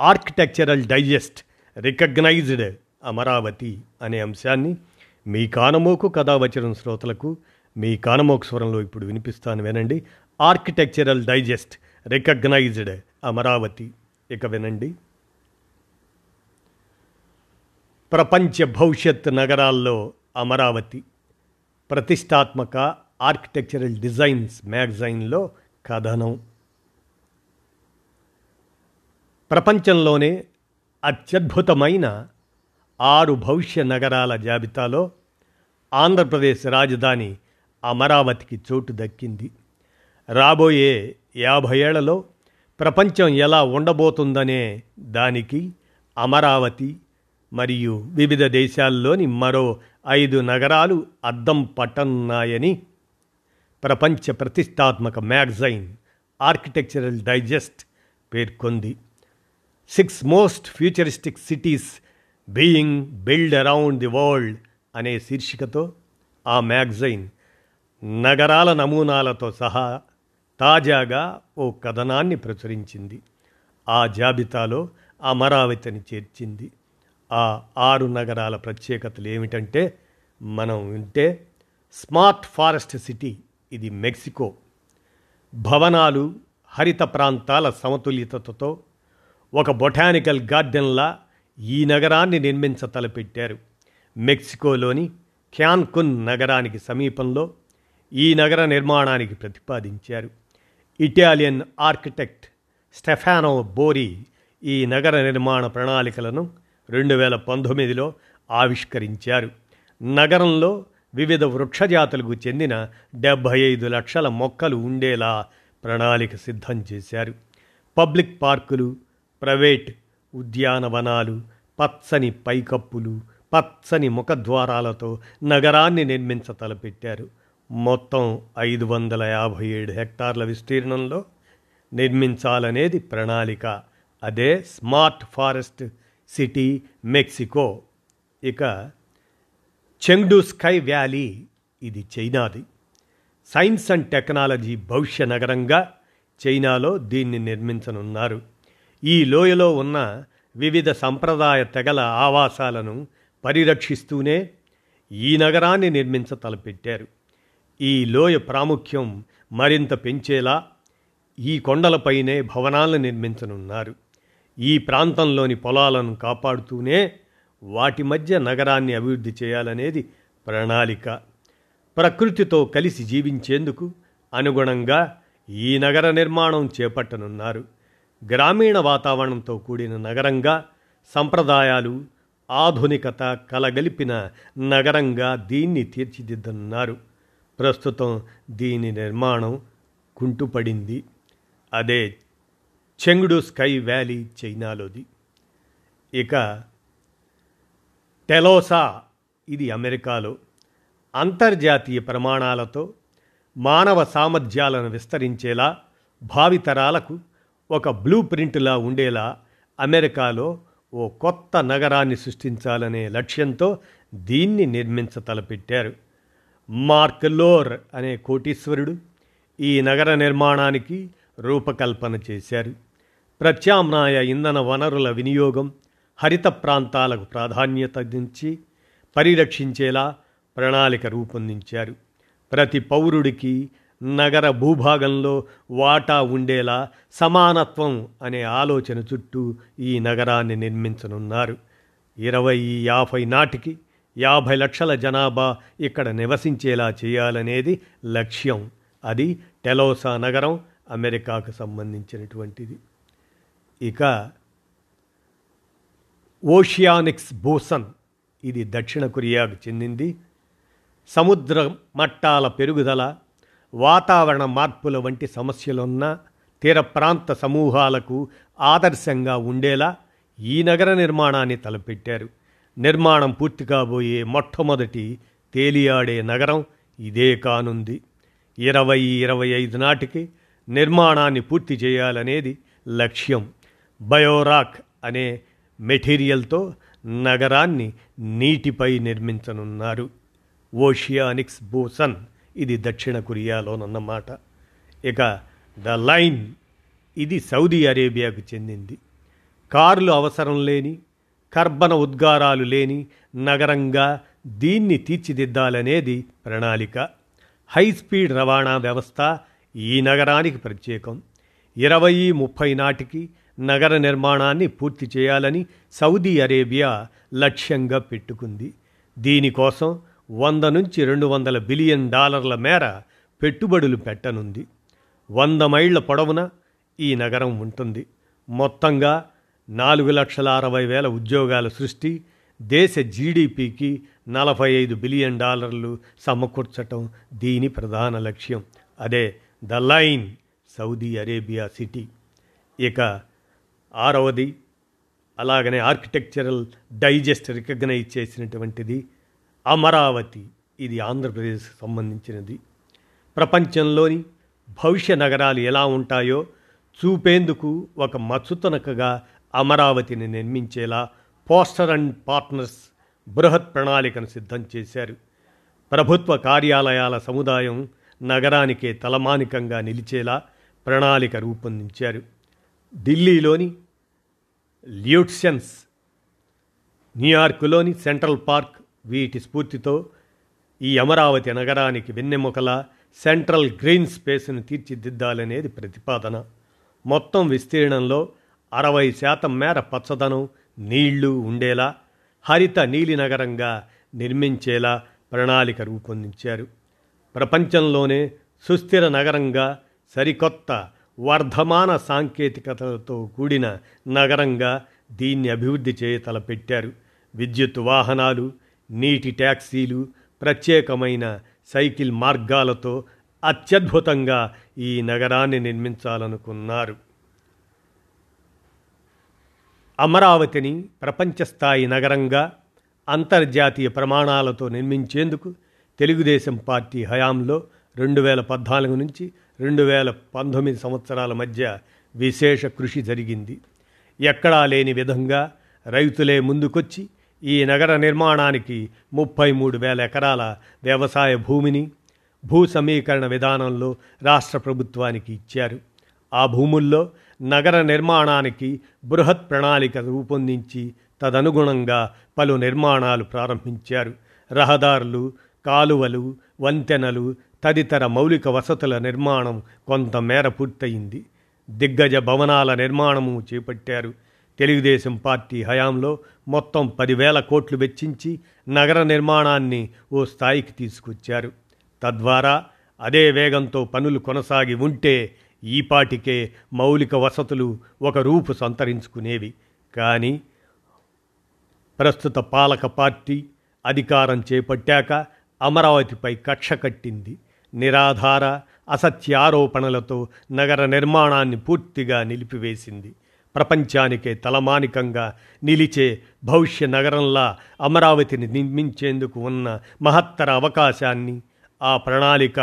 Architectural digest recognized Amaravati అనే అంశాన్ని మీ కానమోకు కథావచనం శ్రోతలకు మీ కానమోకు స్వరంలో ఇప్పుడు వినిపిస్తాను వినండి. ఆర్కిటెక్చరల్ డైజెస్ట్ రికగ్నైజ్డ్ అమరావతి ఇక వినండి. ప్రపంచ భవిష్యత్ నగరాల్లో అమరావతి ప్రతిష్టాత్మక ఆర్కిటెక్చరల్ డిజైన్స్ మ్యాగజైన్లో కథనం. ప్రపంచంలోనే అత్యద్భుతమైన ఆరు భవిష్య నగరాల జాబితాలో ఆంధ్రప్రదేశ్ రాజధాని అమరావతికి చోటు దక్కింది. రాబోయే యాభై ఏళ్ళలో ప్రపంచం ఎలా ఉండబోతుందనే దానికి అమరావతి మరియు వివిధ దేశాల్లోని మరో ఐదు నగరాలు అద్దం పట్టనున్నాయని ప్రపంచ ప్రతిష్టాత్మక మ్యాగజైన్ ఆర్కిటెక్చరల్ డైజెస్ట్ పేర్కొంది. Six most futuristic cities being build around the world అనే శీర్షికతో ఆ మ్యాగజైన్ నగరాల నమూనాలతో సహా తాజాగా ఓ కథనాన్ని ప్రచురించింది. ఆ జాబితాలో అమరావతిని చేర్చింది. ఆ ఆరు నగరాల ప్రత్యేకతలు ఏమిటంటే మనం వింటే స్మార్ట్ ఫారెస్ట్ సిటీ ఇది మెక్సికో. భవనాలు హరిత ప్రాంతాల సమతుల్యతతో ఒక బొటానికల్ గార్డెన్లా ఈ నగరాన్ని నిర్మించ తలపెట్టారు మెక్సికోలోని క్యాన్కున్ నగరానికి సమీపంలో ఈ నగర నిర్మాణానికి ప్రతిపాదించారు. ఇటాలియన్ ఆర్కిటెక్ట్ స్టెఫానో బోరి ఈ నగర నిర్మాణ ప్రణాళికలను రెండు వేల పంతొమ్మిదిలో ఆవిష్కరించారు. నగరంలో వివిధ వృక్షజాతులకు చెందిన డెబ్భై ఐదు లక్షల మొక్కలు ఉండేలా ప్రణాళిక సిద్ధం చేశారు. పబ్లిక్ పార్కులు ప్రైవేట్ ఉద్యానవనాలు పచ్చని పైకప్పులు పచ్చని ముఖద్వారాలతో నగరాన్ని నిర్మించ తలపెట్టారు మొత్తం ఐదు వందల యాభై ఏడు హెక్టార్ల విస్తీర్ణంలో నిర్మించాలనేది ప్రణాళిక. అదే స్మార్ట్ ఫారెస్ట్ సిటీ మెక్సికో. ఇక చెంగ్డు స్కై వ్యాలీ ఇది చైనాది. సైన్స్ అండ్ టెక్నాలజీ భవిష్య నగరంగా చైనాలో దీన్ని నిర్మించనున్నారు. ఈ లోయలో ఉన్న వివిధ సంప్రదాయ తెగల ఆవాసాలను పరిరక్షిస్తూనే ఈ నగరాన్ని నిర్మించ తలపెట్టారు ఈ లోయ ప్రాముఖ్యం మరింత పెంచేలా ఈ కొండలపైనే భవనాలను నిర్మించనున్నారు. ఈ ప్రాంతంలోని పొలాలను కాపాడుతూనే వాటి మధ్య నగరాన్ని అభివృద్ధి చేయాలనేది ప్రణాళిక. ప్రకృతితో కలిసి జీవించేందుకు అనుగుణంగా ఈ నగర నిర్మాణం చేపట్టనున్నారు. గ్రామీణ వాతావరణంతో కూడిన నగరంగా సంప్రదాయాలు ఆధునికత కలగలిపిన నగరంగా దీన్ని తీర్చిదిద్దనున్నారు ప్రస్తుతం దీని నిర్మాణం కుంటుపడింది. అదే చెంగుడు స్కై వ్యాలీ చైనాలోది. ఇక టెలోసా ఇది అమెరికాలో. అంతర్జాతీయ ప్రమాణాలతో మానవ సామర్థ్యాలను విస్తరించేలా భావితరాలకు ఒక బ్లూ ప్రింట్లా ఉండేలా అమెరికాలో ఓ కొత్త నగరాన్ని సృష్టించాలనే లక్ష్యంతో దీన్ని నిర్మించ తలపెట్టారు మార్క్ లోర్ అనే కోటీశ్వరుడు ఈ నగర నిర్మాణానికి రూపకల్పన చేశారు. ప్రత్యామ్నాయ ఇంధన వనరుల వినియోగం హరిత ప్రాంతాలకు ప్రాధాన్యతనిచ్చి పరిరక్షించేలా ప్రణాళిక రూపొందించారు. ప్రతి పౌరుడికి నగర భూభాగంలో వాటా ఉండేలా సమానత్వం అనే ఆలోచన చుట్టూ ఈ నగరాన్ని నిర్మించనున్నారు. ఇరవై యాభై నాటికి యాభై లక్షల జనాభా ఇక్కడ నివసించేలా చేయాలనేది లక్ష్యం. అది టెలోసా నగరం అమెరికాకు సంబంధించినటువంటిది. ఇక ఓషియానిక్స్ బోసన్ ఇది దక్షిణ కొరియాకు చెందింది. సముద్ర మట్టాల పెరుగుదల వాతావరణ మార్పుల వంటి సమస్యలున్న తీర ప్రాంత సమూహాలకు ఆదర్శంగా ఉండేలా ఈ నగర నిర్మాణాన్ని తలపెట్టారు. నిర్మాణం పూర్తి కాబోయే మొట్టమొదటి తేలియాడే నగరం ఇదే కానుంది. ఇరవై ఇరవై ఐదు నాటికి నిర్మాణాన్ని పూర్తి చేయాలనేది లక్ష్యం. బయోరాక్ అనే మెటీరియల్తో నగరాన్ని నీటిపై నిర్మించనున్నారు. ఓషియానిక్స్ బోసన్ ఇది దక్షిణ కొరియాలోనన్నమాట ఇక ద లైన్ ఇది సౌదీ అరేబియాకు చెందింది. కార్లు అవసరం లేని కర్బన ఉద్గారాలు లేని నగరంగా దీన్ని తీర్చిదిద్దాలనేది ప్రణాళిక. హై స్పీడ్ రవాణా వ్యవస్థ ఈ నగరానికి ప్రత్యేకం. ఇరవై ముప్పై నాటికి నగర నిర్మాణాన్ని పూర్తి చేయాలని సౌదీ అరేబియా లక్ష్యంగా పెట్టుకుంది. దీనికోసం వంద నుంచి రెండు వందల బిలియన్ డాలర్ల మేర పెట్టుబడులు పెట్టనుంది. వంద మైళ్ళ పొడవున ఈ నగరం ఉంటుంది. మొత్తంగా నాలుగు లక్షల అరవై వేల ఉద్యోగాల సృష్టి దేశ జీడిపికి నలభై ఐదు బిలియన్ డాలర్లు సమకూర్చటం దీని ప్రధాన లక్ష్యం. అదే the line Saudi Arabia city. ఇక ఆరవది అలాగనే ఆర్కిటెక్చరల్ డైజెస్ట్ రికగ్నైజ్ చేసినటువంటిది అమరావతి. ఇది ఆంధ్రప్రదేశ్కి సంబంధించినది. ప్రపంచంలోని భవిష్య నగరాలు ఎలా ఉంటాయో చూపేందుకు ఒక మచ్చుతనకగా అమరావతిని నిర్మించేలా పోస్టర్ అండ్ పార్ట్నర్స్ బృహత్ ప్రణాళికను సిద్ధం చేశారు. ప్రభుత్వ కార్యాలయాల సముదాయం నగరానికే తలమానికంగా నిలిచేలా ప్రణాళిక రూపొందించారు. ఢిల్లీలోని ల్యూట్సెన్స్ న్యూయార్క్లోని సెంట్రల్ పార్క్ వీటి స్ఫూర్తితో ఈ అమరావతి నగరానికి వెన్నెముకల సెంట్రల్ గ్రీన్ స్పేస్ను తీర్చిదిద్దాలనేది ప్రతిపాదన. మొత్తం విస్తీర్ణంలో అరవై శాతం మేర పచ్చదనం నీళ్ళు ఉండేలా హరిత నీలి నగరంగా నిర్మించేలా ప్రణాళిక రూపొందించారు. ప్రపంచంలోనే సుస్థిర నగరంగా సరికొత్త వర్ధమాన సాంకేతికతలతో కూడిన నగరంగా దీన్ని అభివృద్ధి చేయ తలపెట్టారు. విద్యుత్ వాహనాలు నీటి ట్యాక్సీలు ప్రత్యేకమైన సైకిల్ మార్గాలతో అత్యద్భుతంగా ఈ నగరాన్ని నిర్మించాలనుకున్నారు. అమరావతిని ప్రపంచస్థాయి నగరంగా అంతర్జాతీయ ప్రమాణాలతో నిర్మించేందుకు తెలుగుదేశం పార్టీ హయాంలో రెండు వేల పద్నాలుగు నుంచి రెండు వేల పంతొమ్మిది సంవత్సరాల మధ్య విశేష కృషి జరిగింది. ఎక్కడా లేని విధంగా రైతులే ముందుకొచ్చి ఈ నగర నిర్మాణానికి ముప్పై మూడు వేల ఎకరాల వ్యవసాయ భూమిని భూ సమీకరణ విధానంలో రాష్ట్ర ప్రభుత్వానికి ఇచ్చారు. ఆ భూముల్లో నగర నిర్మాణానికి బృహత్ ప్రణాళిక రూపొందించి తదనుగుణంగా పలు నిర్మాణాలు ప్రారంభించారు. రహదారులు కాలువలు వంతెనలు తదితర మౌలిక వసతుల నిర్మాణం కొంతమేర పూర్తయింది. దిగ్గజ భవనాల నిర్మాణము చేపట్టారు. తెలుగుదేశం పార్టీ హయాంలో మొత్తం పదివేల కోట్లు వెచ్చించి నగర నిర్మాణాన్ని ఓ స్థాయికి తీసుకొచ్చారు. తద్వారా అదే వేగంతో పనులు కొనసాగి ఉంటే ఈపాటికే మౌలిక వసతులు ఒక రూపు సంతరించుకునేవి. కానీ ప్రస్తుత పాలక పార్టీ అధికారం చేపట్టాక అమరావతిపై కక్ష కట్టింది. నిరాధార అసత్య ఆరోపణలతో నగర నిర్మాణాన్ని పూర్తిగా నిలిపివేసింది. ప్రపంచానికే తలమానికంగా నిలిచే భవిష్య నగరంలా అమరావతిని నిర్మించేందుకు ఉన్న మహత్తర అవకాశాన్ని ఆ ప్రణాళిక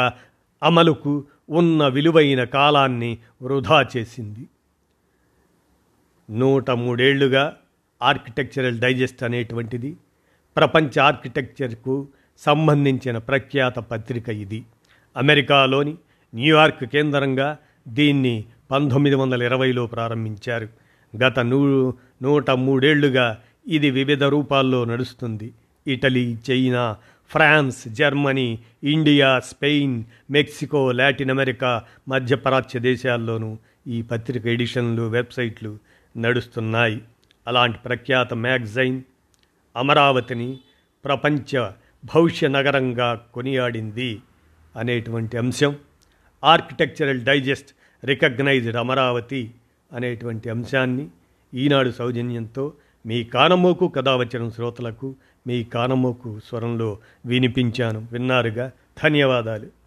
అమలుకు ఉన్న విలువైన కాలాన్ని వృధా చేసింది. నూట మూడేళ్ళుగా ఆర్కిటెక్చరల్ డైజెస్ట్ అనేటువంటిది ప్రపంచ ఆర్కిటెక్చర్కు సంబంధించిన ప్రఖ్యాత పత్రిక ఇది. అమెరికాలోని న్యూయార్క్ కేంద్రంగా దీన్ని పంతొమ్మిది వందల ఇరవైలో ప్రారంభించారు. గత నూ నూట మూడేళ్ళుగా ఇది వివిధ రూపాల్లో నడుస్తుంది. Italy China France Germany India Spain Mexico Latin America మధ్యప్రాచ్య దేశాల్లోనూ ఈ పత్రిక ఎడిషన్లు వెబ్సైట్లు నడుస్తున్నాయి. అలాంటి ప్రఖ్యాత మ్యాగజైన్ అమరావతిని ప్రపంచ భవిష్య నగరంగా కొనియాడింది అనేటువంటి అంశం. ఆర్కిటెక్చరల్ డైజెస్ట్ రికగ్నైజ్డ్ అమరావతి అనేటువంటి అంశాన్ని ఈనాడు సౌజన్యంతో మీ కానమోకు కథావచనం శ్రోతలకు మీ కానమోకు స్వరంలో వినిపించాను. విన్నారుగా? ధన్యవాదాలు.